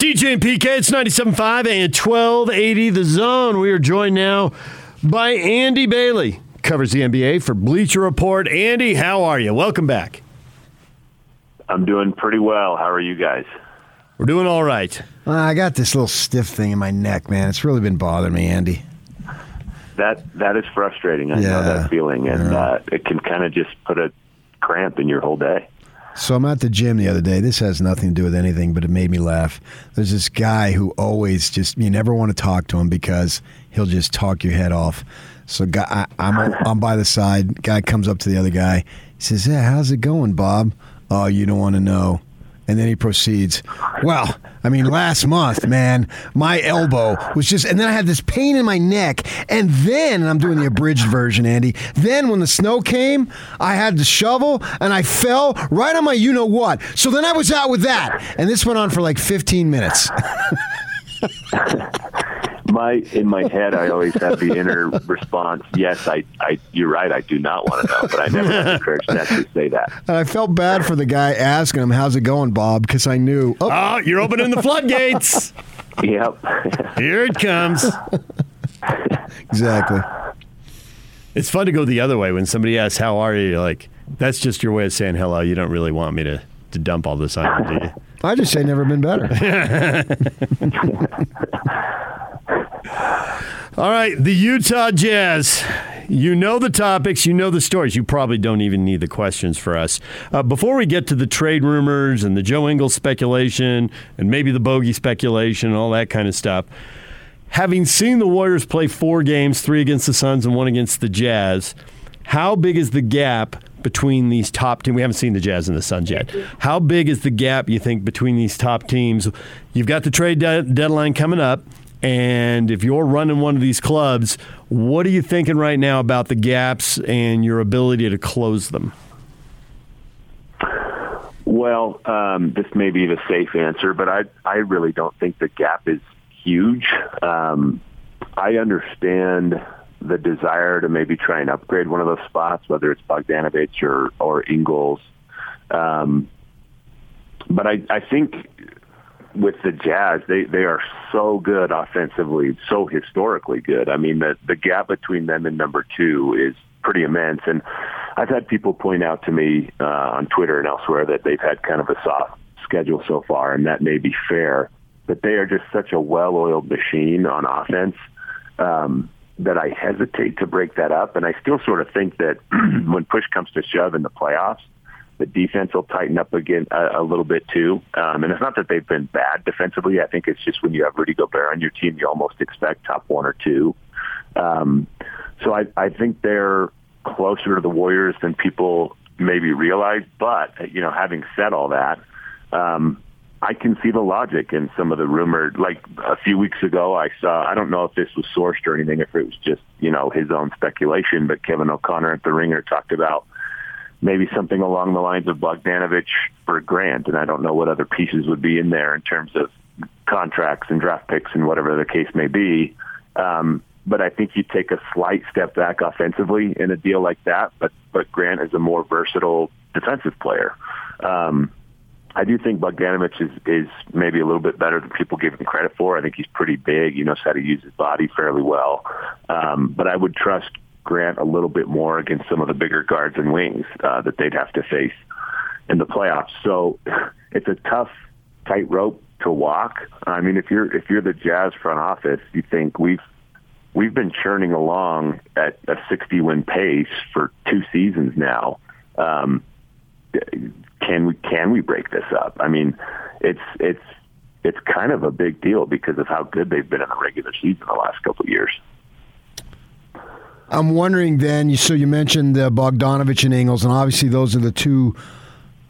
DJ and PK, it's 97.5 and 1280 The Zone. We are joined now by Andy Bailey, covers the NBA for Bleacher Report. Andy, how are you? Welcome back. I'm doing pretty well. How are you guys? We're doing all right. Uh, I got this little stiff thing in my neck, man. It's really been bothering me, Andy. That that is frustrating. I know that feeling, and Yeah. uh, it can kind of just put a cramp in your whole day. So I'm at the gym the other day. This has nothing to do with anything, but it made me laugh. There's this guy who always just you never want to talk to him because he'll just talk your head off. So guy, I, I'm I'm by the side. Guy comes up to the other guy. He says, "Yeah, how's it going, Bob?" Oh, you don't want to know. And then he proceeds, Well, I mean, last month, man, my elbow was just, and then I had this pain in my neck. And then, and I'm doing the abridged version, Andy, then when the snow came, I had the shovel and I fell right on my you know what. So then I was out with that. And this went on for like 15 minutes. My in my head, I always have the inner response. Yes, I, I, you're right. I do not want to know, but I never have the courage to actually say that. And I felt bad for the guy asking him, How's it going, Bob? Because I knew, oh, Oh, you're opening the floodgates. Yep. Here it comes. exactly. It's fun to go the other way when somebody asks, How are you? You're like, that's just your way of saying hello. You don't really want me to, to dump all this on you, do you? I just say never been better. All right, the Utah Jazz. You know the topics, you know the stories. You probably don't even need the questions for us. Uh, before we get to the trade rumors and the Joe Ingles speculation and maybe the bogey speculation and all that kind of stuff, having seen the Warriors play four games, three against the Suns and one against the Jazz, how big is the gap between these top teams? We haven't seen the Jazz and the Suns yet. How big is the gap, you think, between these top teams? You've got the trade de- deadline coming up. And if you're running one of these clubs, what are you thinking right now about the gaps and your ability to close them? Well, um, this may be the safe answer, but I I really don't think the gap is huge. Um, I understand the desire to maybe try and upgrade one of those spots, whether it's Bogdanovich or or Ingles. Um, but I I think with the Jazz, they they are so good offensively, so historically good. I mean, the the gap between them and number two is pretty immense. And I've had people point out to me uh, on Twitter and elsewhere that they've had kind of a soft schedule so far, and that may be fair. But they are just such a well-oiled machine on offense um, that I hesitate to break that up. And I still sort of think that when push comes to shove in the playoffs, the defense will tighten up again a, a little bit too. Um, and it's not that they've been bad defensively. I think it's just when you have Rudy Gobert on your team, you almost expect top one or two. Um, so I, I think they're closer to the Warriors than people maybe realize. But you know, having said all that, um, I can see the logic in some of the rumored. Like a few weeks ago, I saw. I don't know if this was sourced or anything, if it was just you know his own speculation. But Kevin O'Connor at the Ringer talked about maybe something along the lines of Bogdanovich for Grant, and I don't know what other pieces would be in there in terms of contracts and draft picks and whatever the case may be. Um, but I think you take a slight step back offensively in a deal like that. But but Grant is a more versatile defensive player. Um, I do think Bogdanovich is is maybe a little bit better than people give him credit for. I think he's pretty big. He knows how to use his body fairly well. Um, but I would trust Grant a little bit more against some of the bigger guards and wings uh, that they'd have to face in the playoffs. So it's a tough tightrope to walk. I mean, if you're if you're the Jazz front office, you think we've we've been churning along at a 60 win pace for two seasons now. Um, can we can we break this up? I mean, it's it's it's kind of a big deal because of how good they've been in the regular season the last couple of years. I'm wondering then, so you mentioned uh, Bogdanovich and Ingles, and obviously those are the two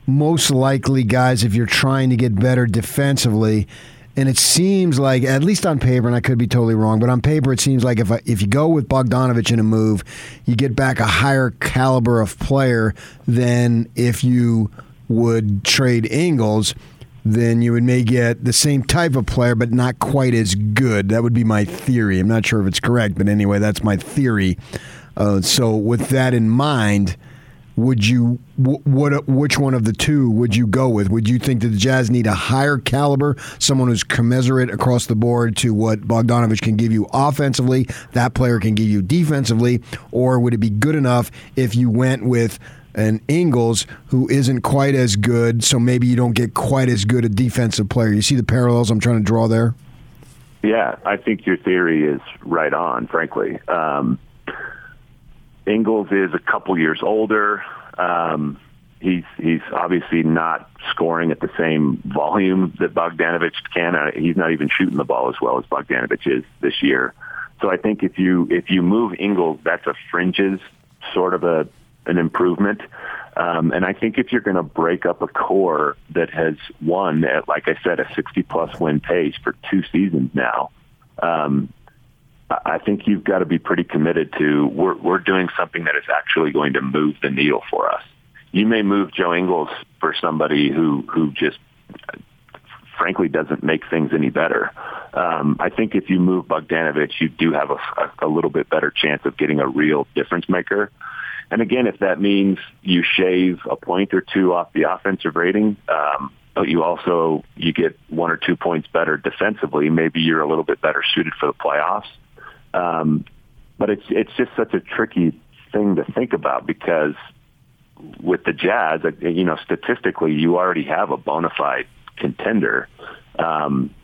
most likely guys if you're trying to get better defensively. And it seems like, at least on paper, and I could be totally wrong, but on paper it seems like if I, if you go with Bogdanovich in a move, you get back a higher caliber of player than if you would trade Ingles. Then you would may get the same type of player, but not quite as good. That would be my theory. I'm not sure if it's correct, but anyway, that's my theory. Uh, so with that in mind, would you what which one of the two would you go with? Would you think that the Jazz need a higher caliber, someone who's commensurate across the board to what Bogdanovich can give you offensively, that player can give you defensively, or would it be good enough if you went with an Ingles who isn't quite as good, so maybe you don't get quite as good a defensive player. You see the parallels I'm trying to draw there? Yeah, I think your theory is right on, frankly. Um, Ingles is a couple years older. Um, he's he's obviously not scoring at the same volume that Bogdanovich can. Uh, he's not even shooting the ball as well as Bogdanovich is this year. So I think if you if you move Ingles, that's a fringes sort of a an improvement. Um, and I think if you're going to break up a core that has won at, like I said, a 60 plus win pace for two seasons now, um, I think you've got to be pretty committed to we're, we're doing something that is actually going to move the needle for us. You may move Joe Ingles for somebody who, who just frankly doesn't make things any better. Um, I think if you move Bogdanovich, you do have a, a, a little bit better chance of getting a real difference maker. And again, if that means you shave a point or two off the offensive rating, um, but you also you get one or two points better defensively, maybe you're a little bit better suited for the playoffs. Um, but it's it's just such a tricky thing to think about because with the Jazz, uh, you know, statistically, you already have a bona fide contender. Um,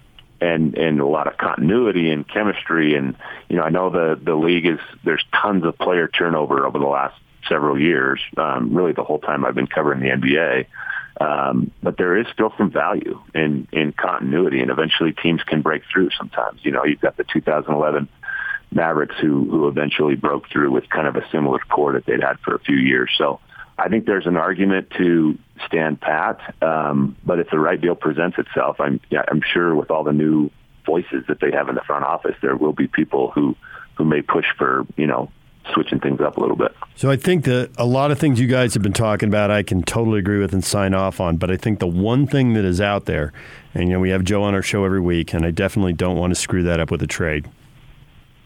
and and a lot of continuity and chemistry and you know I know the the league is there's tons of player turnover over the last several years, um, really the whole time I've been covering the NBA. Um, but there is still some value in, in continuity, and eventually teams can break through sometimes. You know, you've got the 2011 Mavericks who, who eventually broke through with kind of a similar core that they'd had for a few years. So I think there's an argument to stand pat, um, but if the right deal presents itself, I'm, yeah, I'm sure with all the new voices that they have in the front office, there will be people who, who may push for, you know, switching things up a little bit. So I think that a lot of things you guys have been talking about, I can totally agree with and sign off on. But I think the one thing that is out there, and you know, we have Joe on our show every week, and I definitely don't want to screw that up with a trade.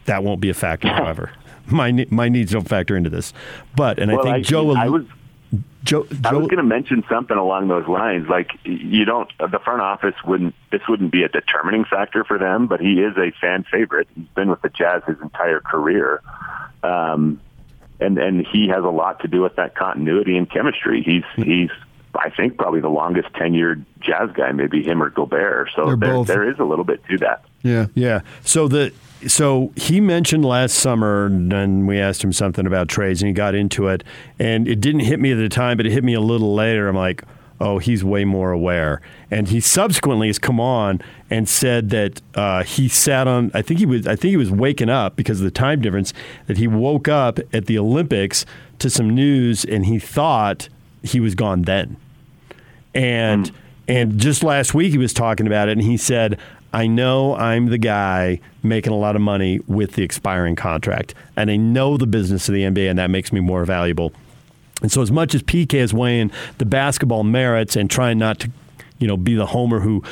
That won't be a factor, however. My my needs don't factor into this. But and well, I think I, Joe. I was. Joe, Joe, I was going to mention something along those lines. Like you don't, the front office wouldn't. This wouldn't be a determining factor for them, but he is a fan favorite. He's been with the Jazz his entire career. Um, and and he has a lot to do with that continuity and chemistry. He's he's I think probably the longest tenured jazz guy, maybe him or Gobert. So there, there is a little bit to that. Yeah, yeah. So the so he mentioned last summer, and we asked him something about trades, and he got into it, and it didn't hit me at the time, but it hit me a little later. I'm like, oh, he's way more aware. And he subsequently has come on and said that uh, he sat on. I think he was. I think he was waking up because of the time difference. That he woke up at the Olympics to some news, and he thought he was gone then. And mm. and just last week he was talking about it, and he said. I know I'm the guy making a lot of money with the expiring contract, and I know the business of the NBA, and that makes me more valuable. And so, as much as PK is weighing the basketball merits and trying not to, you know, be the homer who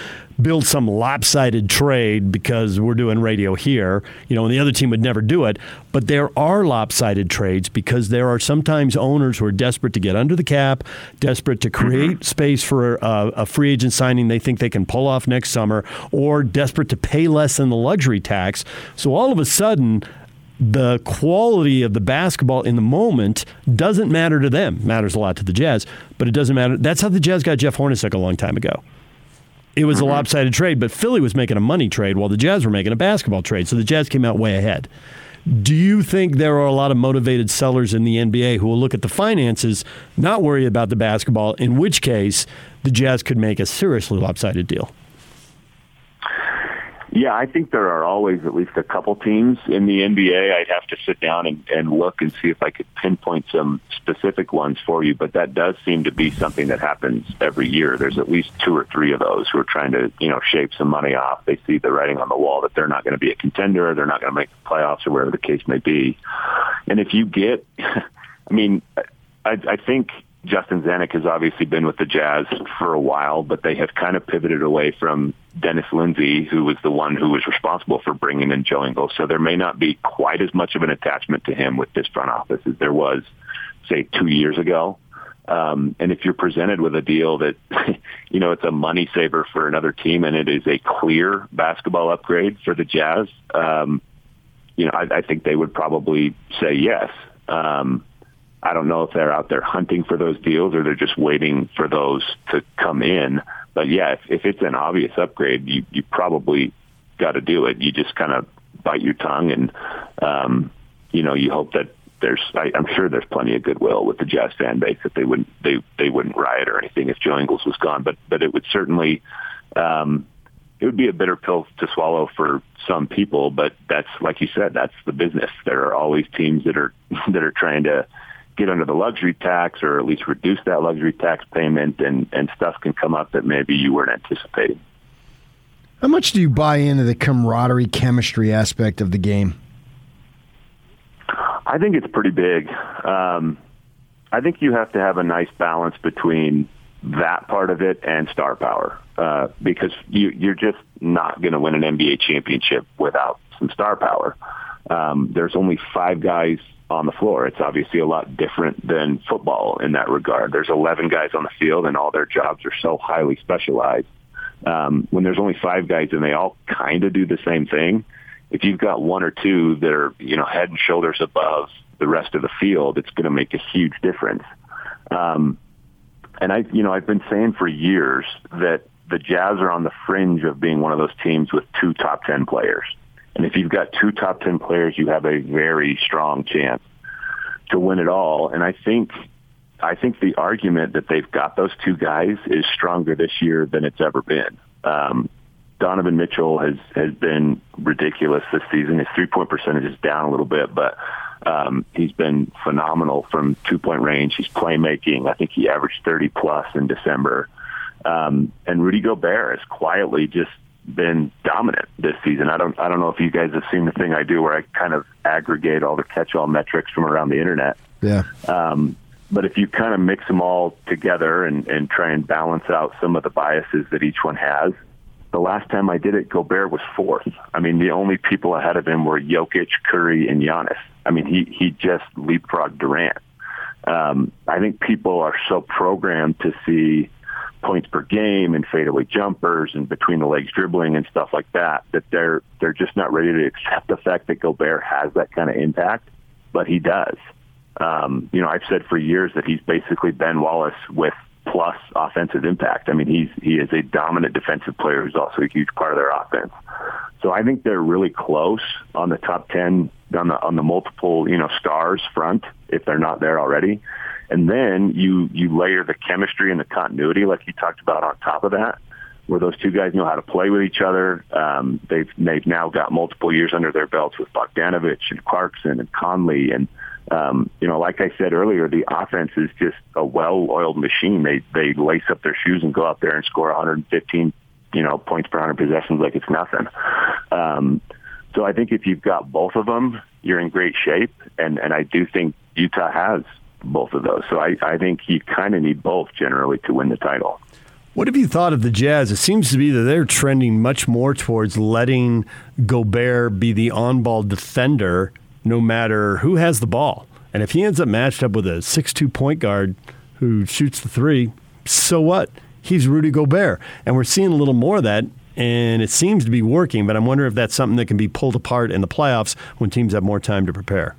builds some lopsided trade because we're doing radio here, you know, and the other team would never do it. But there are lopsided trades because there are sometimes owners who are desperate to get under the cap, desperate to create mm-hmm. space for a, a free agent signing they think they can pull off next summer, or desperate to pay less than the luxury tax. So all of a sudden, the quality of the basketball in the moment doesn't matter to them. Matters a lot to the Jazz, but it doesn't matter. That's how the Jazz got Jeff Hornacek a long time ago. It was mm-hmm. a lopsided trade, but Philly was making a money trade while the Jazz were making a basketball trade. So the Jazz came out way ahead. Do you think there are a lot of motivated sellers in the NBA who will look at the finances, not worry about the basketball, in which case the Jazz could make a seriously lopsided deal? Yeah, I think there are always at least a couple teams in the NBA. I'd have to sit down and, and look and see if I could pinpoint some specific ones for you, but that does seem to be something that happens every year. There's at least two or three of those who are trying to, you know, shave some money off. They see the writing on the wall that they're not going to be a contender, they're not going to make the playoffs or whatever the case may be. And if you get, I mean, I, I think Justin Zanik has obviously been with the Jazz for a while, but they have kind of pivoted away from Dennis Lindsey, who was the one who was responsible for bringing in Joe Ingles. So there may not be quite as much of an attachment to him with this front office as there was, say, two years ago. Um, and if you're presented with a deal that, you know, it's a money saver for another team and it is a clear basketball upgrade for the Jazz, um, you know, I, I think they would probably say yes. Um, I don't know if they're out there hunting for those deals or they're just waiting for those to come in. But yeah, if, if it's an obvious upgrade, you, you probably got to do it. You just kind of bite your tongue and, um, you know, you hope that there's, I, I'm sure there's plenty of goodwill with the Jazz fan base that they wouldn't, they, they wouldn't riot or anything if Joe Ingles was gone, but, but it would certainly, um, it would be a bitter pill to swallow for some people, but that's, like you said, that's the business. There are always teams that are, that are trying to, get under the luxury tax or at least reduce that luxury tax payment and, and stuff can come up that maybe you weren't anticipating. How much do you buy into the camaraderie chemistry aspect of the game? I think it's pretty big. Um, I think you have to have a nice balance between that part of it and star power uh, because you, you're just not going to win an NBA championship without some star power. Um, there's only five guys on the floor. It's obviously a lot different than football in that regard. There's 11 guys on the field, and all their jobs are so highly specialized. Um, when there's only five guys and they all kind of do the same thing, if you've got one or two that are you know head and shoulders above the rest of the field, it's going to make a huge difference. Um, and I, you know, I've been saying for years that the Jazz are on the fringe of being one of those teams with two top ten players. And if you've got two top 10 players, you have a very strong chance to win it all. And I think, I think the argument that they've got those two guys is stronger this year than it's ever been. Um, Donovan Mitchell has, has been ridiculous this season. His three point percentage is down a little bit, but um, he's been phenomenal from two point range. He's playmaking. I think he averaged 30 plus in December. Um, and Rudy Gobert is quietly just been dominant this season. I don't I don't know if you guys have seen the thing I do where I kind of aggregate all the catch-all metrics from around the internet. Yeah. Um, but if you kind of mix them all together and, and try and balance out some of the biases that each one has, the last time I did it, Gobert was fourth. I mean, the only people ahead of him were Jokic, Curry, and Giannis. I mean, he he just leapfrogged Durant. Um, I think people are so programmed to see points per game and fadeaway jumpers and between the legs dribbling and stuff like that, that they're they're just not ready to accept the fact that Gobert has that kind of impact, but he does. Um, you know, I've said for years that he's basically Ben Wallace with plus offensive impact. I mean, he's he is a dominant defensive player who's also a huge part of their offense. So I think they're really close on the top ten on the on the multiple you know stars front if they're not there already. And then you you layer the chemistry and the continuity, like you talked about, on top of that, where those two guys know how to play with each other. Um, they've they've now got multiple years under their belts with Bogdanovich and Clarkson and Conley, and um, you know, like I said earlier, the offense is just a well-oiled machine. They they lace up their shoes and go out there and score 115, you know, points per 100 possessions like it's nothing. Um, so I think if you've got both of them, you're in great shape, and and I do think Utah has both of those. So I, I think you kind of need both generally to win the title. What have you thought of the Jazz? It seems to be that they're trending much more towards letting Gobert be the on ball defender no matter who has the ball. And if he ends up matched up with a six-two point guard who shoots the three, so what? He's Rudy Gobert. And we're seeing a little more of that, and it seems to be working, but I'm wondering if that's something that can be pulled apart in the playoffs when teams have more time to prepare.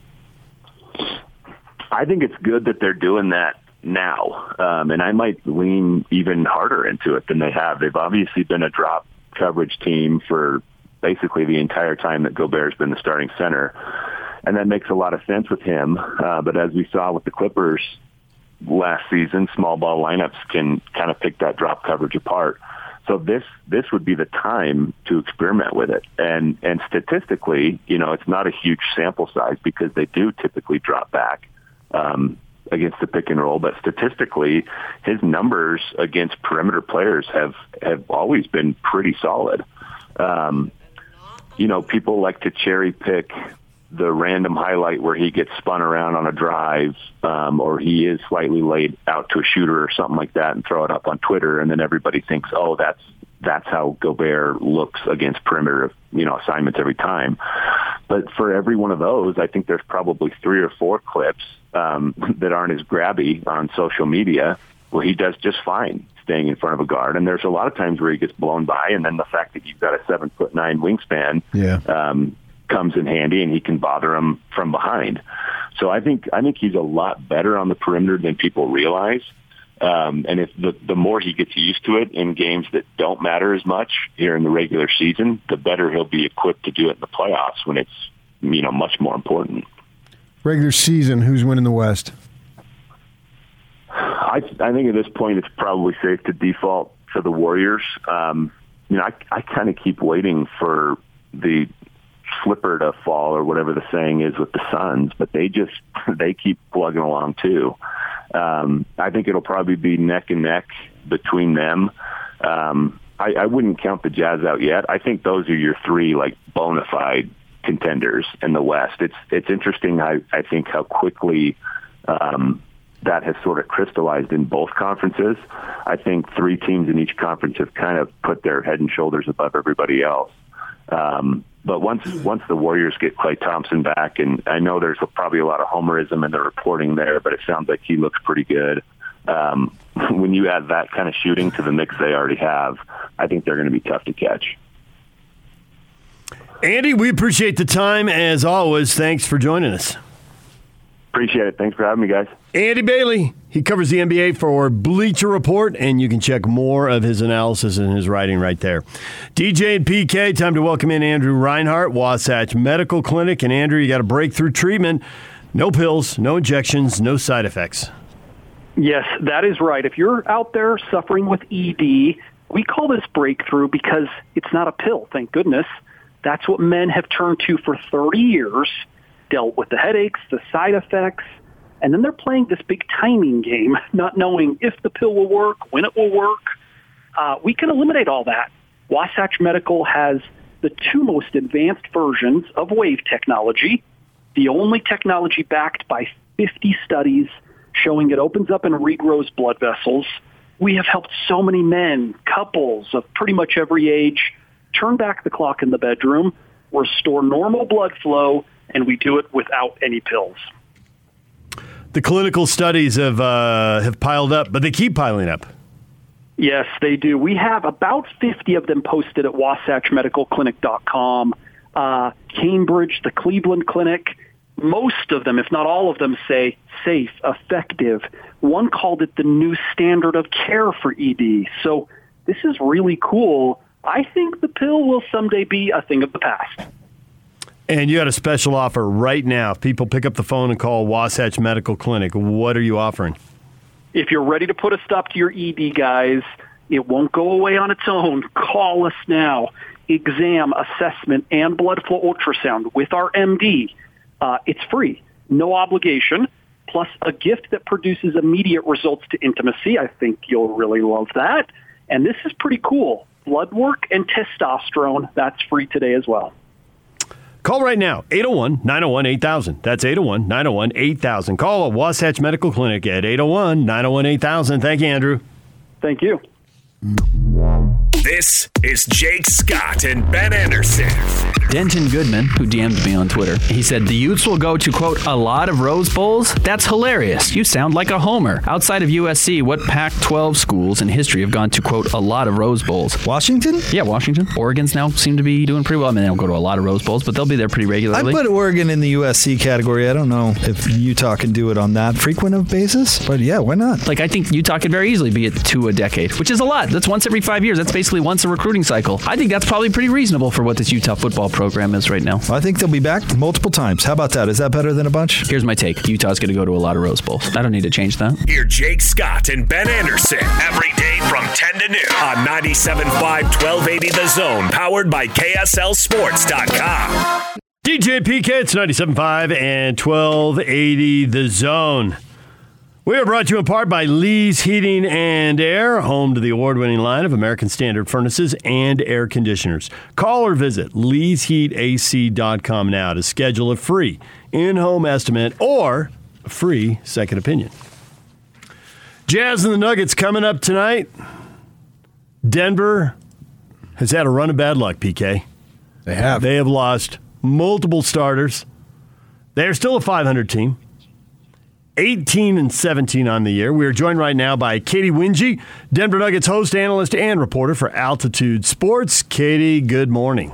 I think it's good that they're doing that now, um, and I might lean even harder into it than they have. They've obviously been a drop coverage team for basically the entire time that Gobert's been the starting center, and that makes a lot of sense with him. Uh, but as we saw with the Clippers last season, small ball lineups can kind of pick that drop coverage apart. So this this would be the time to experiment with it. And and statistically, you know, it's not a huge sample size because they do typically drop back um, against the pick and roll, but statistically, his numbers against perimeter players have have always been pretty solid. Um, you know, people like to cherry pick the random highlight where he gets spun around on a drive, um, or he is slightly laid out to a shooter or something like that, and throw it up on Twitter, and then everybody thinks, oh, that's that's how Gobert looks against perimeter, you know, assignments every time. but for every one of those, I think there's probably three or four clips um, that aren't as grabby on social media where he does just fine staying in front of a guard. And there's a lot of times where he gets blown by, and then the fact that you've got a seven foot nine wingspan Yeah. um, comes in handy, and he can bother him from behind. So I think I think he's a lot better on the perimeter than people realize. Um, and if the the more he gets used to it in games that don't matter as much here in the regular season, the better he'll be equipped to do it in the playoffs when it's you know much more important. Regular season, who's winning the West? I I think at this point it's probably safe to default to the Warriors. Um, you know, I I kind of keep waiting for the slipper to fall or whatever the saying is with the Suns, but they just they keep plugging along too. Um, I think it'll probably be neck and neck between them. Um, I, I wouldn't count the Jazz out yet. I think those are your three like bona fide contenders in the West. It's it's interesting. I I think how quickly um, that has sort of crystallized in both conferences. I think three teams in each conference have kind of put their head and shoulders above everybody else. Um, but once once the Warriors get Klay Thompson back, and I know there's probably a lot of homerism in the reporting there, but it sounds like he looks pretty good. Um, when you add that kind of shooting to the mix they already have, I think they're going to be tough to catch. Andy, we appreciate the time as always. Thanks for joining us. Appreciate it. Thanks for having me, guys. Andy Bailey, he covers the NBA for Bleacher Report, and you can check more of his analysis and his writing right there. DJ and PK, time to welcome in Andrew Reinhardt, Wasatch Medical Clinic. And Andrew, you got a breakthrough treatment. No pills, no injections, no side effects. Yes, that is right. If you're out there suffering with ED, we call this breakthrough because it's not a pill, thank goodness. That's what men have turned to for 30 years, dealt with the headaches, the side effects, and then they're playing this big timing game, not knowing if the pill will work, when it will work. Uh, we can eliminate all that. Wasatch Medical has the two most advanced versions of wave technology, the only technology backed by 50 studies showing it opens up and regrows blood vessels. We have helped so many men, couples of pretty much every age, turn back the clock in the bedroom, restore normal blood flow, and we do it without any pills. The clinical studies have uh, have piled up, but they keep piling up. Yes, they do. We have about 50 of them posted at wasatchmedicalclinic.com. Uh, Cambridge, the Cleveland Clinic, most of them, if not all of them, say safe, effective. One called it the new standard of care for ED. So this is really cool. I think the pill will someday be a thing of the past. And you got a special offer right now. If people pick up the phone and call Wasatch Medical Clinic, what are you offering? If you're ready to put a stop to your ED, guys, it won't go away on its own. Call us now. Exam, assessment, and blood flow ultrasound with our MD. Uh, it's free, no obligation, plus a gift that produces immediate results to intimacy. I think you'll really love that. And this is pretty cool. Blood work and testosterone, that's free today as well. Call right now, 801 901 8000. That's 801 901 8000. Call a Wasatch Medical Clinic at 801 901 8000. Thank you, Andrew. Thank you. This is Jake Scott and Ben Anderson. Denton Goodman, who DM'd me on Twitter, he said the Utes will go to quote a lot of Rose Bowls. That's hilarious. You sound like a homer. Outside of USC, what Pac-12 schools in history have gone to quote a lot of Rose Bowls? Washington? Yeah, Washington, Oregon's now seem to be doing pretty well. I mean, they don't go to a lot of Rose Bowls, but they'll be there pretty regularly. I put Oregon in the USC category. I don't know if Utah can do it on that frequent of basis, but yeah, why not? like I think Utah could very easily be at two a decade, which is a lot. That's once every five years. That's basically once a recruiting cycle. I think that's probably pretty reasonable for what this Utah football program is right now. I think they'll be back multiple times. How about that? Is that better than a bunch? Here's my take: Utah's going to go to a lot of Rose Bowls. I don't need to change that. Hear Jake Scott and Ben Anderson every day from 10 to noon on 97.5 1280 The Zone, powered by KSLSports.com. DJ PK, it's 97.5 and 1280 The Zone. We are brought to you in part by Lee's Heating and Air, home to the award winning line of American Standard furnaces and air conditioners. Call or visit leesheatac.com now to schedule a free in home estimate or a free second opinion. Jazz and the Nuggets coming up tonight. Denver has had a run of bad luck, PK. They have. They have lost multiple starters. They're still a 500 team. 18 and 17 on the year. We are joined right now by Katy Winge, Denver Nuggets host, analyst, and reporter for Altitude Sports. Katy, good morning.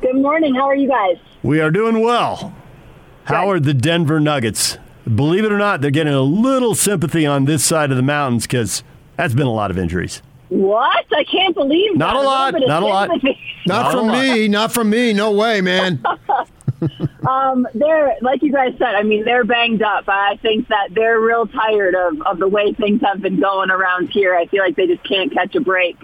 Good morning. How are you guys? We are doing well. How are the Denver Nuggets? Believe it or not, they're getting a little sympathy on this side of the mountains because that's been a lot of injuries. What? I can't believe Not that. a lot, little not a lot. Not, Not from lot. me. Not from me. No way, man. Um, they're like you guys said. I mean, they're banged up. I think that they're real tired of of the way things have been going around here. I feel like they just can't catch a break.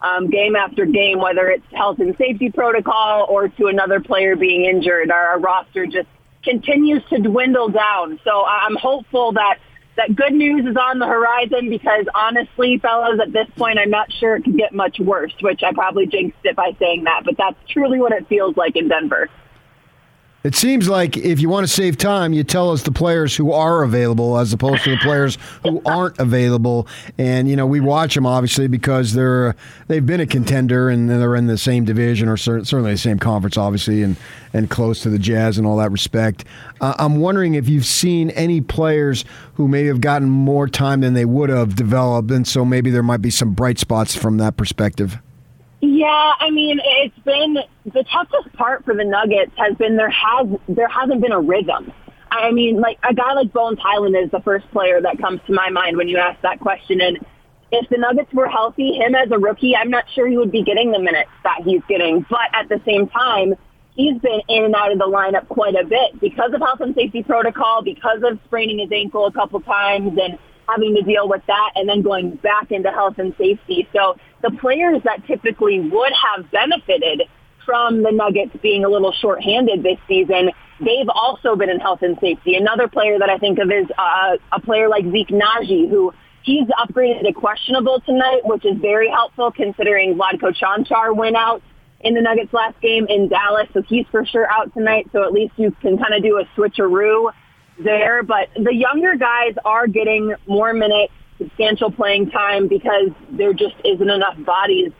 Um, game after game, whether it's health and safety protocol or to another player being injured, our, our roster just continues to dwindle down. So I'm hopeful that that good news is on the horizon because honestly, fellas, at this point, I'm not sure it could get much worse, which I probably jinxed it by saying that, but that's truly what it feels like in Denver. It seems like if you want to save time, you tell us the players who are available as opposed to the players who aren't available. And you know, we watch them obviously because they're they've been a contender and they're in the same division or cer- certainly the same conference, obviously, and and close to the Jazz and all that respect. Uh, I'm wondering if you've seen any players who may have gotten more time than they would have developed, and so maybe there might be some bright spots from that perspective. Yeah, I mean, it's been the toughest part for the Nuggets has been there has there hasn't been a rhythm. I mean, like a guy like Bones Hyland is the first player that comes to my mind when you ask that question. And if the Nuggets were healthy, him as a rookie, I'm not sure he would be getting the minutes that he's getting. But at the same time, he's been in and out of the lineup quite a bit because of health and safety protocol, because of spraining his ankle a couple times and having to deal with that and then going back into health and safety. So the players that typically would have benefited from the Nuggets being a little shorthanded this season, they've also been in health and safety. Another player that I think of is uh, a player like Zeke Nnaji, who he's upgraded to questionable tonight, which is very helpful considering Vlatko Cancar went out in the Nuggets last game in Dallas, so he's for sure out tonight. So at least you can kind of do a switcheroo there. But the younger guys are getting more minutes, substantial playing time because there just isn't enough bodies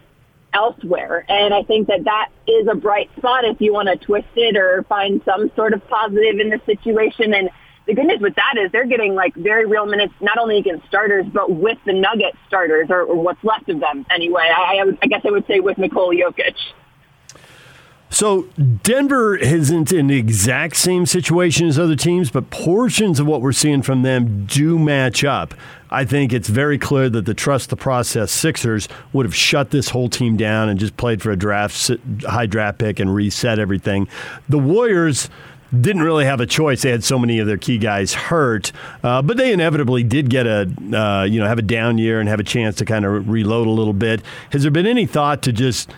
elsewhere. And I think that that is a bright spot if you want to twist it or find some sort of positive in the situation. And the good news with that is they're getting like very real minutes, not only against starters, but with the Nuggets starters or, or what's left of them anyway. I, I, would, I guess I would say with Nikola Jokic. So Denver isn't in the exact same situation as other teams, but portions of what we're seeing from them do match up. I think it's very clear that the trust the process Sixers would have shut this whole team down and just played for a draft high draft pick and reset everything. The Warriors didn't really have a choice. They had so many of their key guys hurt, uh, but they inevitably did get a uh, you know have a down year and have a chance to kind of reload a little bit. Has there been any thought to just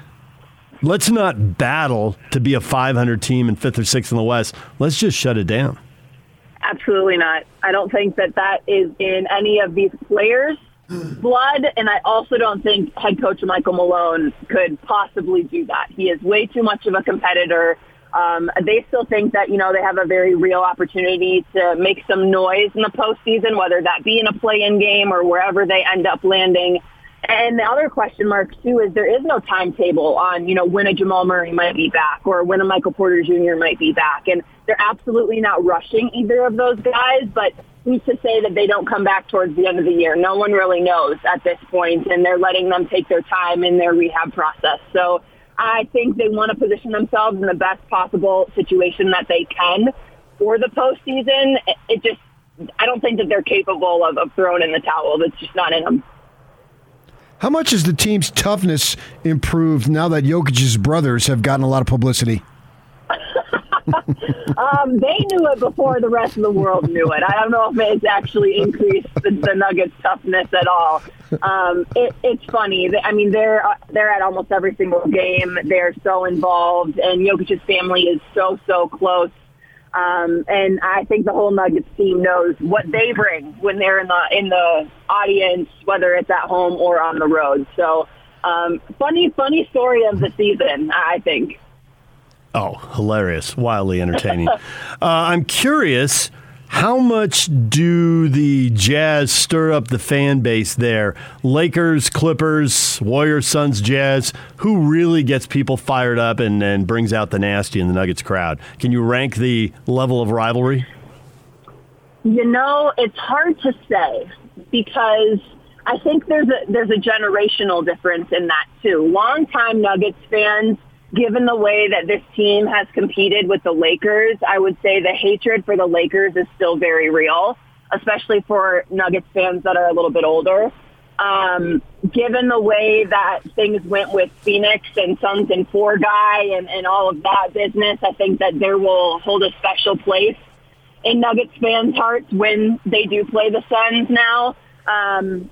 let's not battle to be a 500 team in fifth or sixth in the West. Let's just shut it down. Absolutely not. I don't think that that is in any of these players' blood, and I also don't think head coach Michael Malone could possibly do that. He is way too much of a competitor. Um, they still think that you know they have a very real opportunity to make some noise in the postseason, whether that be in a play-in game or wherever they end up landing. And the other question mark too is there is no timetable on, you know, when a Jamal Murray might be back or when a Michael Porter Jr. might be back. And they're absolutely not rushing either of those guys, but who's to say that they don't come back towards the end of the year? No one really knows at this point, and they're letting them take their time in their rehab process. So I think they want to position themselves in the best possible situation that they can for the postseason. It just, I don't think that they're capable of, of throwing in the towel. That's just not in them. How much has the team's toughness improved now that Jokic's brothers have gotten a lot of publicity? um, they knew it before the rest of the world knew it. I don't know if it's actually increased the, the Nuggets' toughness at all. Um, it, it's funny. I mean, they're uh, they're at almost every single game. They're so involved, and Jokic's family is so so close. Um, and I think the whole Nuggets team knows what they bring when they're in the in the audience, whether it's at home or on the road. So, um, funny, funny story of the season, I think. Oh, hilarious! Wildly entertaining. uh, I'm curious How much do the Jazz stir up the fan base there? Lakers, Clippers, Warriors, Suns, Jazz. Who really gets people fired up and, and brings out the nasty in the Nuggets crowd? Can you rank the level of rivalry? You know, it's hard to say because I think there's a there's a generational difference in that too. Longtime Nuggets fans, given the way that this team has competed with the Lakers, I would say the hatred for the Lakers is still very real, especially for Nuggets fans that are a little bit older. Um, given the way that things went with Phoenix and Suns and Four Guy and, and all of that business, I think that there will hold a special place in Nuggets fans' hearts when they do play the Suns now. Um,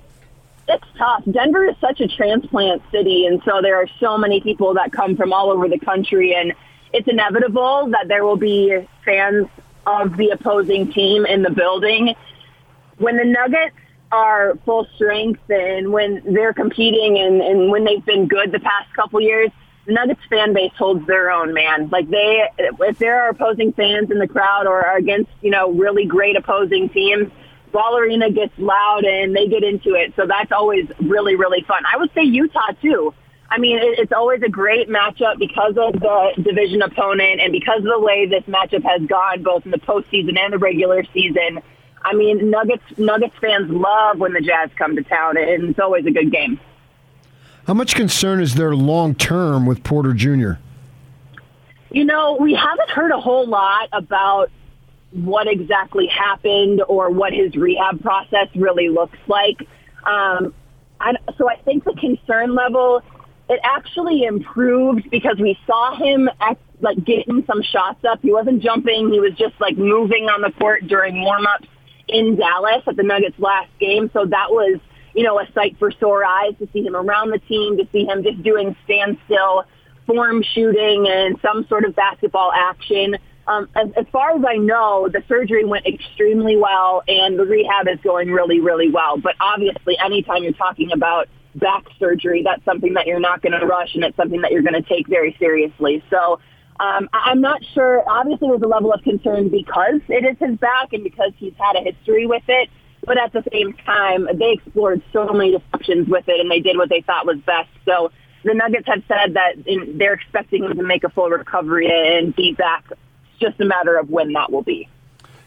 it's tough. Denver is such a transplant city, and so there are so many people that come from all over the country, and it's inevitable that there will be fans of the opposing team in the building. When the Nuggets are full strength and when they're competing and, and when they've been good the past couple years, the Nuggets fan base holds their own, man. Like they, if there are opposing fans in the crowd or are against, you know, really great opposing teams, Ball Arena gets loud and they get into it. So that's always really, really fun. I would say Utah too. I mean, it, it's always a great matchup because of the division opponent and because of the way this matchup has gone both in the postseason and the regular season. I mean, Nuggets Nuggets fans love when the Jazz come to town, and it's always a good game. How much concern is there long term with Porter Jr.? You know, we haven't heard a whole lot about what exactly happened or what his rehab process really looks like. Um, I, so I think the concern level it actually improved because we saw him at, like getting some shots up. He wasn't jumping; he was just like moving on the court during warmups in Dallas at the Nuggets last game. So that was you know a sight for sore eyes to see him around the team, to see him just doing standstill form shooting and some sort of basketball action. Um, as, as far as I know, the surgery went extremely well, and the rehab is going really, really well. But obviously, anytime you're talking about back surgery, that's something that you're not going to rush, and it's something that you're going to take very seriously. So um, I'm not sure. Obviously, there's a level of concern because it is his back and because he's had a history with it. But at the same time, they explored so many options with it, and they did what they thought was best. So the Nuggets have said that in, they're expecting him to make a full recovery and be back just a matter of when that will be.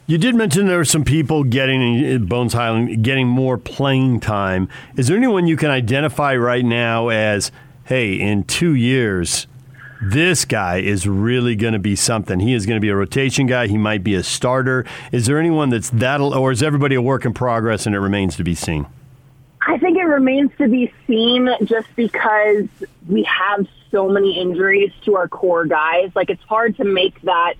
You did mention there are some people getting uh, Bones Hyland getting more playing time. Is there anyone you can identify right now as, hey, in two years, this guy is really going to be something. He is going to be a rotation guy. He might be a starter. Is there anyone that's that, or is everybody a work in progress and it remains to be seen? I think it remains to be seen just because we have so many injuries to our core guys. Like it's hard to make that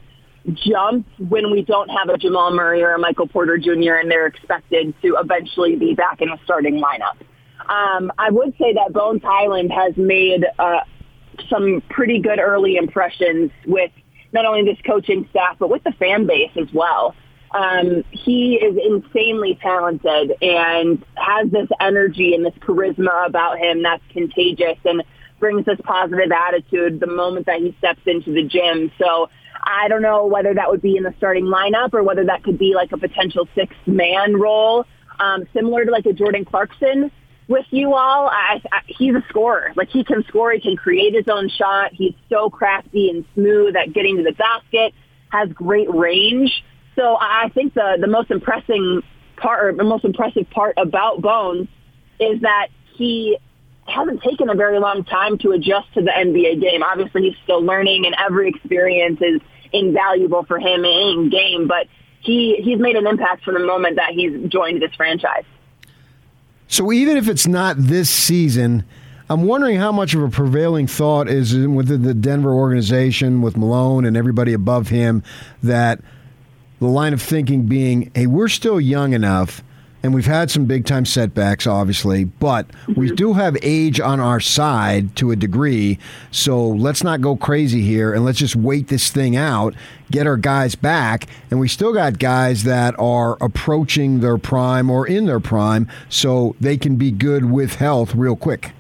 jump when we don't have a Jamal Murray or a Michael Porter Jr. and they're expected to eventually be back in the starting lineup. Um, I would say that Bones Hyland has made uh, some pretty good early impressions with not only this coaching staff but with the fan base as well. Um, he is insanely talented and has this energy and this charisma about him that's contagious and brings this positive attitude the moment that he steps into the gym. So I don't know whether that would be in the starting lineup or whether that could be like a potential sixth man role, um, similar to like a Jordan Clarkson with you all. I, I, he's a scorer. Like he can score. He can create his own shot. He's so crafty and smooth at getting to the basket. Has great range. So I think the the most impressing part, or the most impressive part about Bones is that he hasn't taken a very long time to adjust to the NBA game. Obviously, he's still learning, and every experience is invaluable for him in game, but he he's made an impact from the moment that he's joined this franchise. So even if it's not this season, I'm wondering how much of a prevailing thought is within the Denver organization with Malone and everybody above him that the line of thinking being, hey, we're still young enough and we've had some big time setbacks, obviously, but we mm-hmm. do have age on our side to a degree. So let's not go crazy here and let's just wait this thing out, get our guys back. And we still got guys that are approaching their prime or in their prime, so they can be good with health real quick.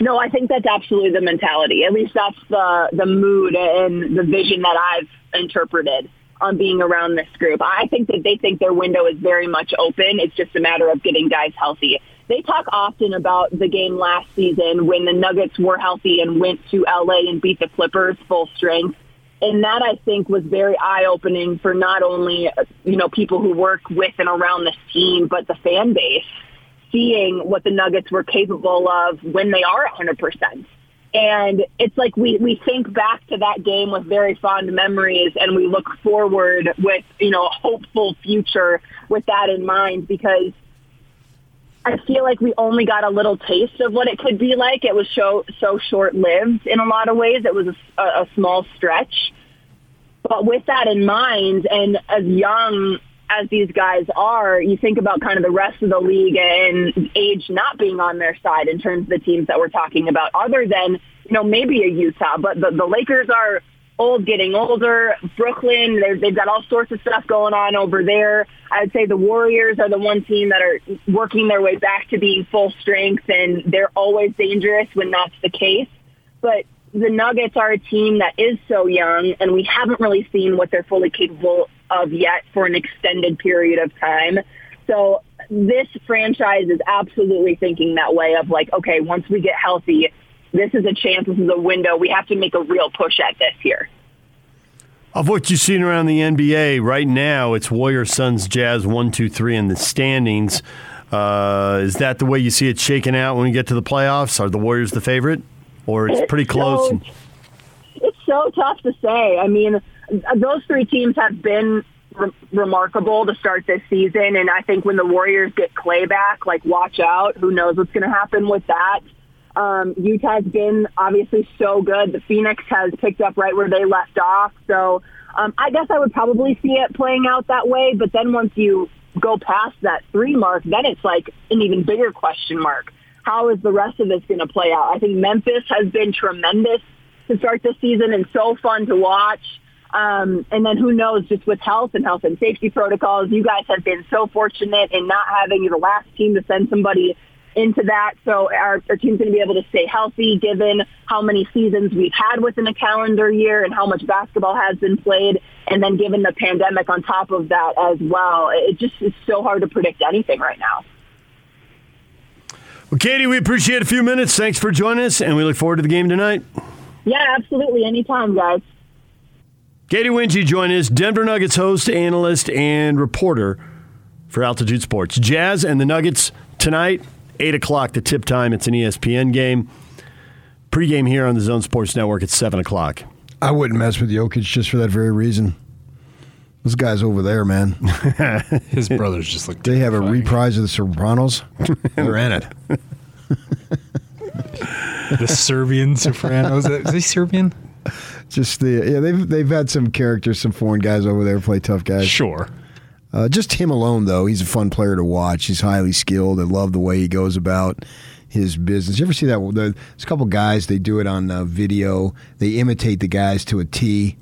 No, I think that's absolutely the mentality. At least that's the the mood and the vision that I've interpreted. On being around this group. I think that they think their window is very much open. It's just a matter of getting guys healthy. They talk often about the game last season when the Nuggets were healthy and went to LA and beat the Clippers full strength. And that I think was very eye opening for not only, you know, people who work with and around this team, but the fan base seeing what the Nuggets were capable of when they are 100%. And it's like we, we think back to that game with very fond memories and we look forward with, you know, a hopeful future with that in mind because I feel like we only got a little taste of what it could be like. It was so, so short-lived in a lot of ways. It was a, a small stretch. But with that in mind, and as young as these guys are, you think about kind of the rest of the league and age not being on their side in terms of the teams that we're talking about, other than, you know, maybe a Utah. But the, the Lakers are old, getting older. Brooklyn, they've got all sorts of stuff going on over there. I would say the Warriors are the one team that are working their way back to being full strength, and they're always dangerous when that's the case. But the Nuggets are a team that is so young, and we haven't really seen what they're fully capable of yet for an extended period of time. So this franchise is absolutely thinking that way of like, okay, once we get healthy, this is a chance, this is a window. We have to make a real push at this here. Of what you've seen around the NBA right now, it's Warriors, Suns, Jazz, one, two, three in the standings. Uh, is that the way you see it shaking out when we get to the playoffs? Are the Warriors the favorite, or it's, It's pretty close? so- It's so tough to say. I mean, those three teams have been re- remarkable to start this season, and I think when the Warriors get Klay back, like watch out. Who knows what's going to happen with that? Um, Utah's been obviously so good. The Phoenix has picked up right where they left off. So um, I guess I would probably see it playing out that way. But then once you go past that three mark, then it's like an even bigger question mark. How is the rest of this going to play out? I think Memphis has been tremendous to start this season and so fun to watch. Um, and then who knows, just with health and health and safety protocols, you guys have been so fortunate in not having the last team to send somebody into that. So our, our team's going to be able to stay healthy given how many seasons we've had within a calendar year and how much basketball has been played. And then given the pandemic on top of that as well, it just is so hard to predict anything right now. Well, Katy, we appreciate a few minutes. Thanks for joining us, and we look forward to the game tonight. Yeah, absolutely. Anytime, guys. Katy Winge joined us, Denver Nuggets host, analyst, and reporter for Altitude Sports. Jazz and the Nuggets tonight, 8 o'clock, the tip time. It's an ESPN game. Pre-game here on the Zone Sports Network at 7 o'clock. I wouldn't mess with Jokic just for that very reason. Those guys over there, man. His brothers just look. They have a terrifying. reprise of the Sopranos. They're in it. The Serbian Sopranos. Is he Serbian? Just the yeah, they've they've had some characters, some foreign guys over there play tough guys. Sure. Uh, just him alone, though, he's a fun player to watch. He's highly skilled. I love the way he goes about his business. You ever see that? There's a couple guys. They do it on uh, video. They imitate the guys to a T,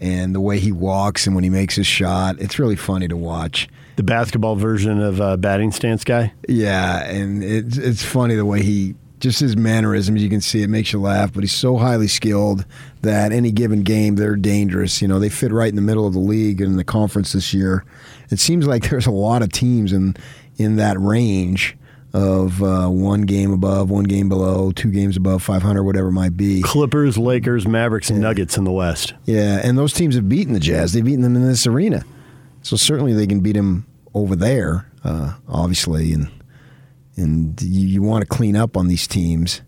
and the way he walks and when he makes his shot. It's really funny to watch. The basketball version of uh, batting stance guy. Yeah, and it's it's funny the way he just his mannerisms. You can see it makes you laugh. But he's so highly skilled that any given game they're dangerous. You know, they fit right in the middle of the league and in the conference this year. It seems like there's a lot of teams in in that range of uh, one game above, one game below, two games above 500, whatever it might be. Clippers, Lakers, Mavericks, and Nuggets in the West. Yeah, and those teams have beaten the Jazz. They've beaten them in this arena, so certainly they can beat them over there. Uh, obviously, and and you, you want to clean up on these teams.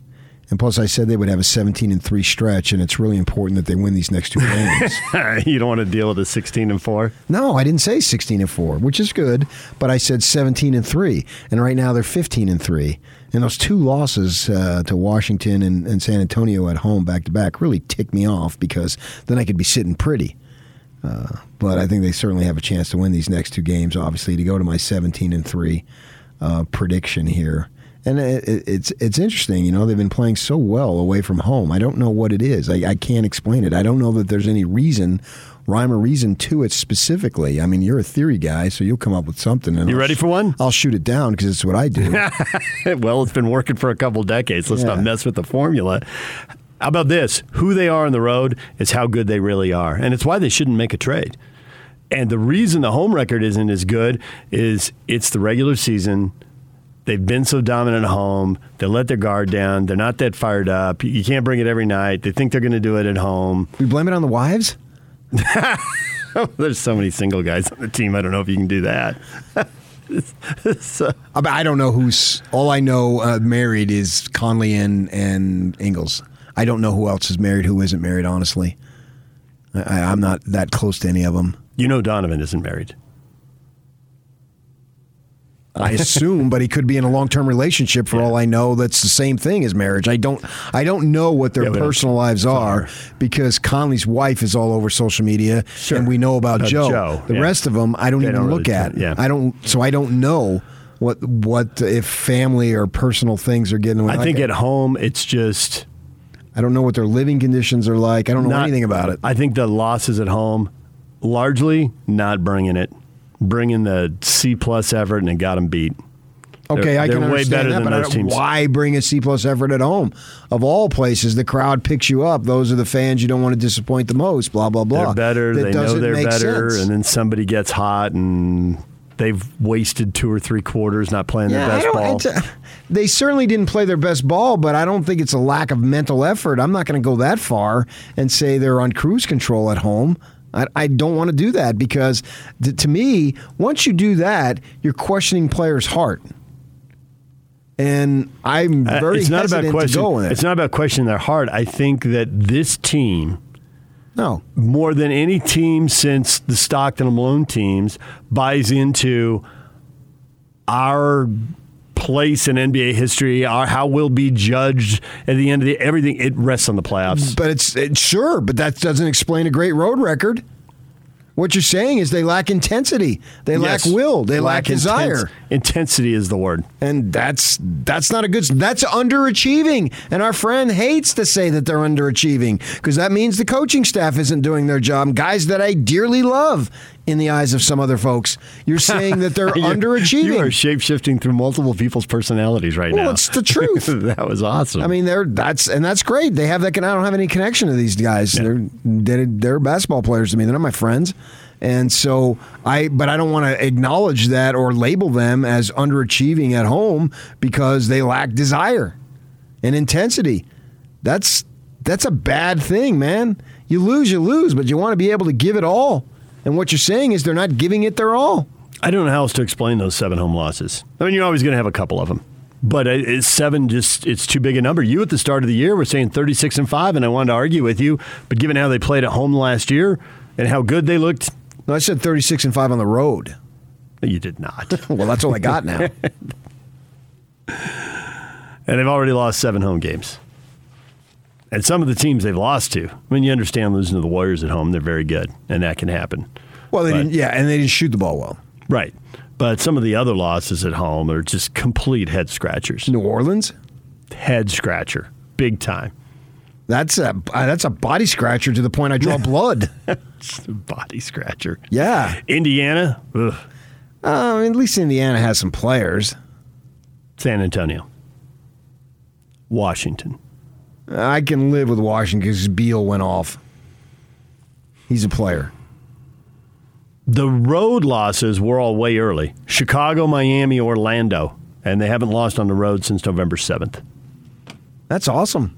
And plus, I said they would have a 17 and three stretch, and it's really important that they win these next two games. you don't want to deal with a 16 and 4. no, I didn't say 16 and four, which is good, but I said 17 and three, and right now they're 15 and three. And those two losses uh, to Washington and, and San Antonio at home back to back really tick me off because then I could be sitting pretty. Uh, but I think they certainly have a chance to win these next two games. Obviously, to go to my 17 and three uh, prediction here, and it, it, it's it's interesting. You know, they've been playing so well away from home. I don't know what it is. I, I can't explain it. I don't know that there's any reason, rhyme or reason to it specifically. I mean, you're a theory guy, so you'll come up with something. And You I'll ready for one? I'll shoot it down because it's what I do. well, it's been working for a couple decades. Let's not mess with the formula. How about this? Who they are on the road is how good they really are. And it's why they shouldn't make a trade. And the reason the home record isn't as good is it's the regular season. They've been so dominant at home. They let their guard down. They're not that fired up. You can't bring it every night. They think they're going to do it at home. We blame it on the wives? There's so many single guys on the team. I don't know if you can do that. so, I I don't know who's. All I know uh, married is Conley and and Ingles. I don't know who else is married, who isn't married. Honestly, I, I'm not that close to any of them. You know Donovan isn't married. I assume, but he could be in a long term relationship for all I know. That's the same thing as marriage. I don't. I don't know what their Yeah, personal lives are because Conley's wife is all over social media, Sure. and we know about About Joe. Joe, The yeah. rest of them, I don't They even don't look really- at. yeah. I don't. So I don't know what what if family or personal things are getting. I like, think at home it's just I don't know what their living conditions are like. I don't know not- anything about it. I think the losses at home, largely not bringing it, bringing the C plus effort and it got them beat. Okay, They're- I can they're way better that, than those teams. why bring a C plus effort at home? Of all places, the crowd picks you up. Those are the fans you don't want to disappoint the most. Blah blah blah. They're better. That they know they're better, sense. and then somebody gets hot and they've wasted two or three quarters not playing Yeah, their best ball. a- they certainly didn't play their best ball, but I don't think it's a lack of mental effort. I'm not going to go that far and say they're on cruise control at home. I, I don't want to do that because, th- to me, once you do that, you're questioning players' heart. And I'm Uh, very it's not about question. go with it. It's not about questioning their heart. I think that this team, no, more than any team since the Stockton and Malone teams, buys into our place in NBA history, our how we'll be judged at the end of the everything. It rests on the playoffs. But it's it, sure, but that doesn't explain a great road record. What you're saying is they lack intensity. They Yes. lack will. They lack, intense- desire. intensity is the word. And that's that's not a good. That's underachieving. And our friend hates to say that they're underachieving because that means the coaching staff isn't doing their job. Guys that I dearly love in the eyes of some other folks, you're saying that they're underachieving. You are shape shifting through multiple people's personalities right Well, now. it's the truth. that was awesome. I mean, they're that's and that's great. They have that. Con- I don't have any connection to these guys. They're, they're they're basketball players to me. They're not my friends, and so I. But I don't want to acknowledge that or label them as underachieving at home because they lack desire and intensity. That's that's a bad thing, man. You lose, you lose, but you want to be able to give it all. And what you're saying is they're not giving it their all. I don't know how else to explain those seven home losses. I mean, you're always going to have a couple of them, but uh, it's seven just it's too big a number. You at the start of the year were saying 36 and five, and I wanted to argue with you, but given how they played at home last year and how good they looked, No, I said 36 and 5 on the road. you did not. Well, that's all I got now. and they've already lost seven home games. And some of the teams they've lost to, I mean, you understand losing to the Warriors at home, they're very good, and that can happen. Well, they But- didn't. Yeah, and they didn't shoot the ball well. Right. But some of the other losses at home are just complete head scratchers. New Orleans. Head scratcher. Big time. That's a uh, that's a body scratcher to the point I draw blood. Body scratcher. Yeah, Indiana, ugh. uh, I mean, at least Indiana has some players. San Antonio, Washington. I can live with Washington because Beal went off. He's a player. The road losses were all way early. Chicago, Miami, Orlando, and they haven't lost on the road since November 7th. That's awesome.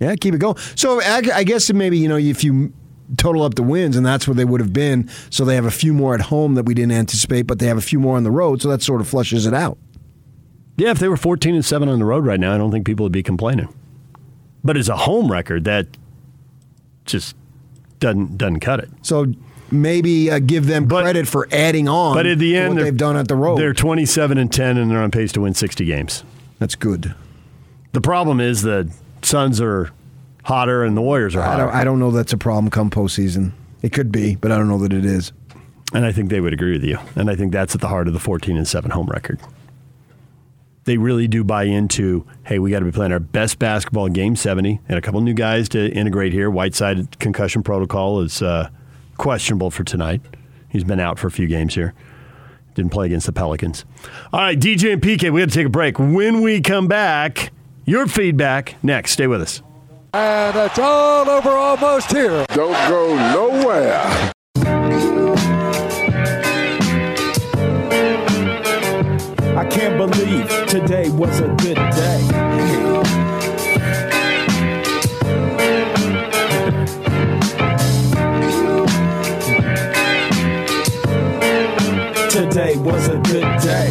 Yeah, keep it going. So I, I guess maybe you know if you total up the wins, and that's where they would have been. So they have a few more at home that we didn't anticipate, but they have a few more on the road. So that sort of flushes it out. Yeah, if they were 14 and 7 on the road right now, I don't think people would be complaining. But as a home record, that just doesn't doesn't cut it. So maybe uh, give them credit for adding on. But at the end, they've done at the road. They're 27 and 10, and they're on pace to win 60 games. That's good. The problem is the Suns are hotter and the Warriors are I don't, I don't know that's a problem come postseason. It could be, but I don't know that it is. And I think they would agree with you. And I think that's at the heart of the 14 and 7 home record. They really do buy into, hey, we got to be playing our best basketball in game 70 and a couple new guys to integrate here. Whiteside concussion protocol is uh, questionable for tonight. He's been out for a few games here. Didn't play against the Pelicans. All right, DJ and PK, we got to take a break. When we come back, your feedback next. Stay with us. And it's all over almost here. Don't go nowhere. Can't believe today was a good day. Today was a good day.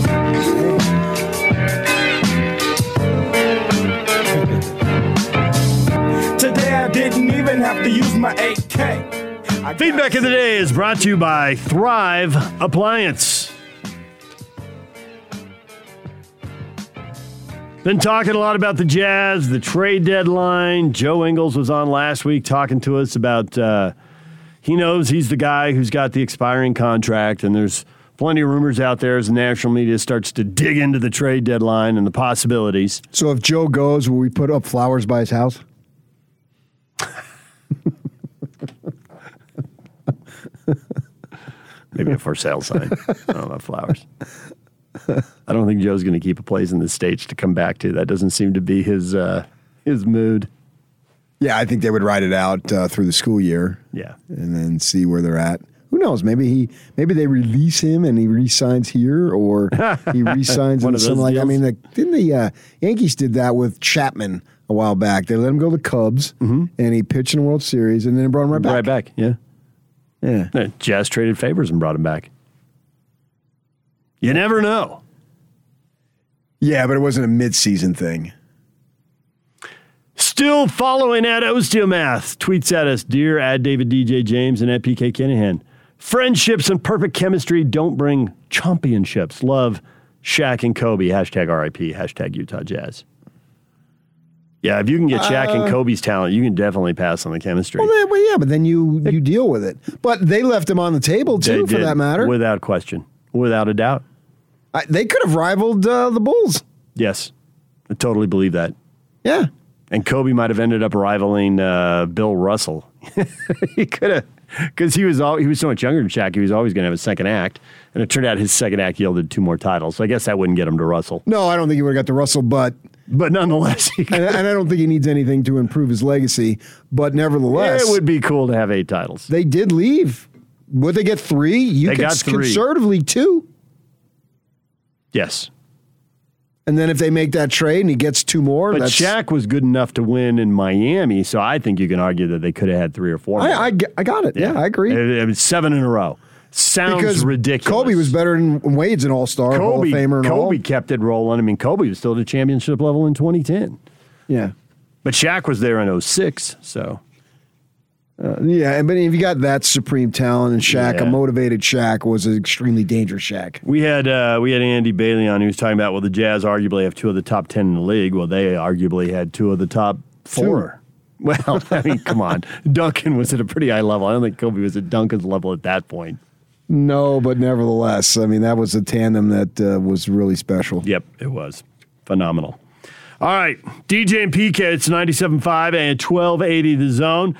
Today I didn't even have to use my 8K. Feedback of the day is brought to you by Thrive Appliance. Been talking a lot about the Jazz, the trade deadline. Joe Ingles was on last week talking to us about uh, he knows he's the guy who's got the expiring contract, and there's plenty of rumors out there as the national media starts to dig into the trade deadline and the possibilities. So if Joe goes, will we put up flowers by his house? Maybe a for sale sign. I don't know about flowers. I don't think Joe's going to keep a place in the States to come back to. That doesn't seem to be his uh, his mood. Yeah, I think they would ride it out uh, through the school year. Yeah, and then see where they're at. Who knows? Maybe he, maybe they release him and he resigns here, or he resigns One in of something like. I mean, the, didn't the uh, Yankees did that with Chapman a while back? They let him go to the Cubs, and he pitched in the World Series, and then brought him right back. Right back. Yeah. Yeah. Jazz traded favors and brought him back. You never know. Yeah, but it wasn't a mid-season thing. Still following at Osteomath. Tweets at us, dear at David DJ James and at PK Kinahan. Friendships and perfect chemistry don't bring championships. Love Shaq and Kobe. Hashtag RIP. Hashtag Utah Jazz. Yeah, if you can get Shaq Uh, and Kobe's talent, you can definitely pass on the chemistry. Well, then, well, yeah, but then you you deal with it. But they left him on the table too, for that matter. Without question. Without a doubt. I, they could have rivaled uh, the Bulls. Yes. I totally believe that. Yeah. And Kobe might have ended up rivaling uh, Bill Russell. he could have, because he was all, he was so much younger than Shaq. He was always going to have a second act, and it turned out his second act yielded two more titles. So I guess that wouldn't get him to Russell. No, I don't think he would have got to Russell, but but nonetheless, he and, and I don't think he needs anything to improve his legacy. But nevertheless, it would be cool to have eight titles. They did leave. Would they get three? You They could got three. conservatively two. Yes, And then if they make that trade and he gets two more, but that's Shaq was good enough to win in Miami, so I think you can argue that they could have had three or four. I, I, I got it. Yeah, I agree. It, it seven in a row. Sounds because ridiculous. Kobe was better than Wade's an All Star, Hall of Famer, and Kobe all. kept it rolling. I mean, Kobe was still at a championship level in 2010. Yeah, But Shaq was there in 06, so uh, yeah. And but if you got that supreme talent and Shaq, Yeah. a motivated Shaq was an extremely dangerous Shaq. we had uh, we had Andy Bailey on He was talking about well the Jazz arguably have two of the top 10 in the league. Well, they arguably had two of the top 4. Well, I mean, come on. Duncan was at a pretty high level. I don't think Kobe was at Duncan's level at that point. No, but nevertheless, I mean that was a tandem that uh, was really special. Yep, it was. Phenomenal. All right, DJ and PK, it's 97.5 and 1280 The Zone.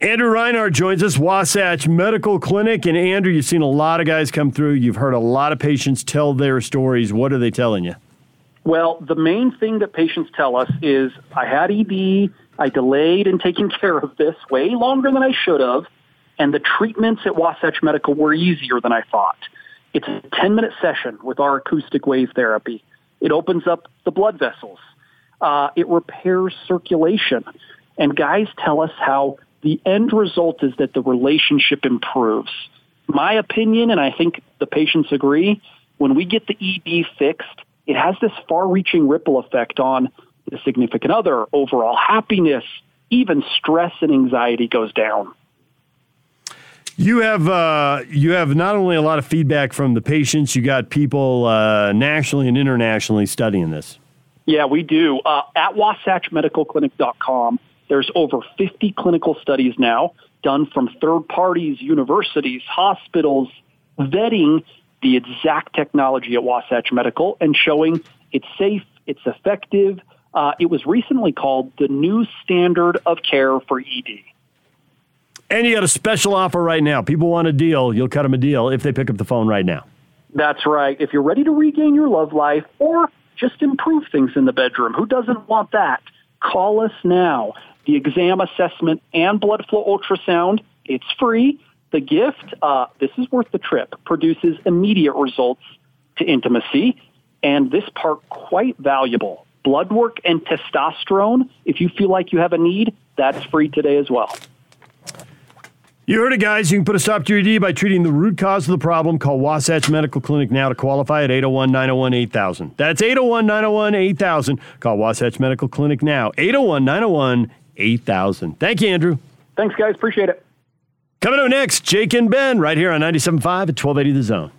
Andrew Reinhardt joins us, Wasatch Medical Clinic. And Andrew, you've seen a lot of guys come through. You've heard a lot of patients tell their stories. What are they telling you? Well, the main thing that patients tell us is I had ED, I delayed in taking care of this way longer than I should have, and the treatments at Wasatch Medical were easier than I thought. It's a 10 minute session with our acoustic wave therapy. It opens up the blood vessels. Uh, it repairs circulation. And guys tell us how the end result is that the relationship improves. My opinion, and I think the patients agree, when we get the ED fixed, it has this far reaching ripple effect on the significant other, overall happiness, even stress and anxiety goes down. You have uh, you have not only a lot of feedback from the patients, you got people uh, nationally and internationally studying this. Yeah, we do. Uh, at wasatchmedicalclinic.com, there's over 50 clinical studies now done from third parties, universities, hospitals, vetting the exact technology at Wasatch Medical and showing it's safe, it's effective. Uh, it was recently called the new standard of care for ED. And you got a special offer right now. People want a deal. You'll cut them a deal if they pick up the phone right now. That's right. If you're ready to regain your love life or just improve things in the bedroom, who doesn't want that? Call us now. The exam assessment and blood flow ultrasound. It's free. The gift, uh, this is worth the trip, produces immediate results to intimacy. And this part, quite valuable. Blood work and testosterone, if you feel like you have a need, that's free today as well. You heard it, guys. You can put a stop to your ED by treating the root cause of the problem. Call Wasatch Medical Clinic now to qualify at 801 901 8000. That's 801 901 8000. Call Wasatch Medical Clinic now, 801 901 8000. Thank you, Andrew. Thanks, guys. Appreciate it. Coming up next, Jake and Ben right here on 97.5 at 1280 The Zone.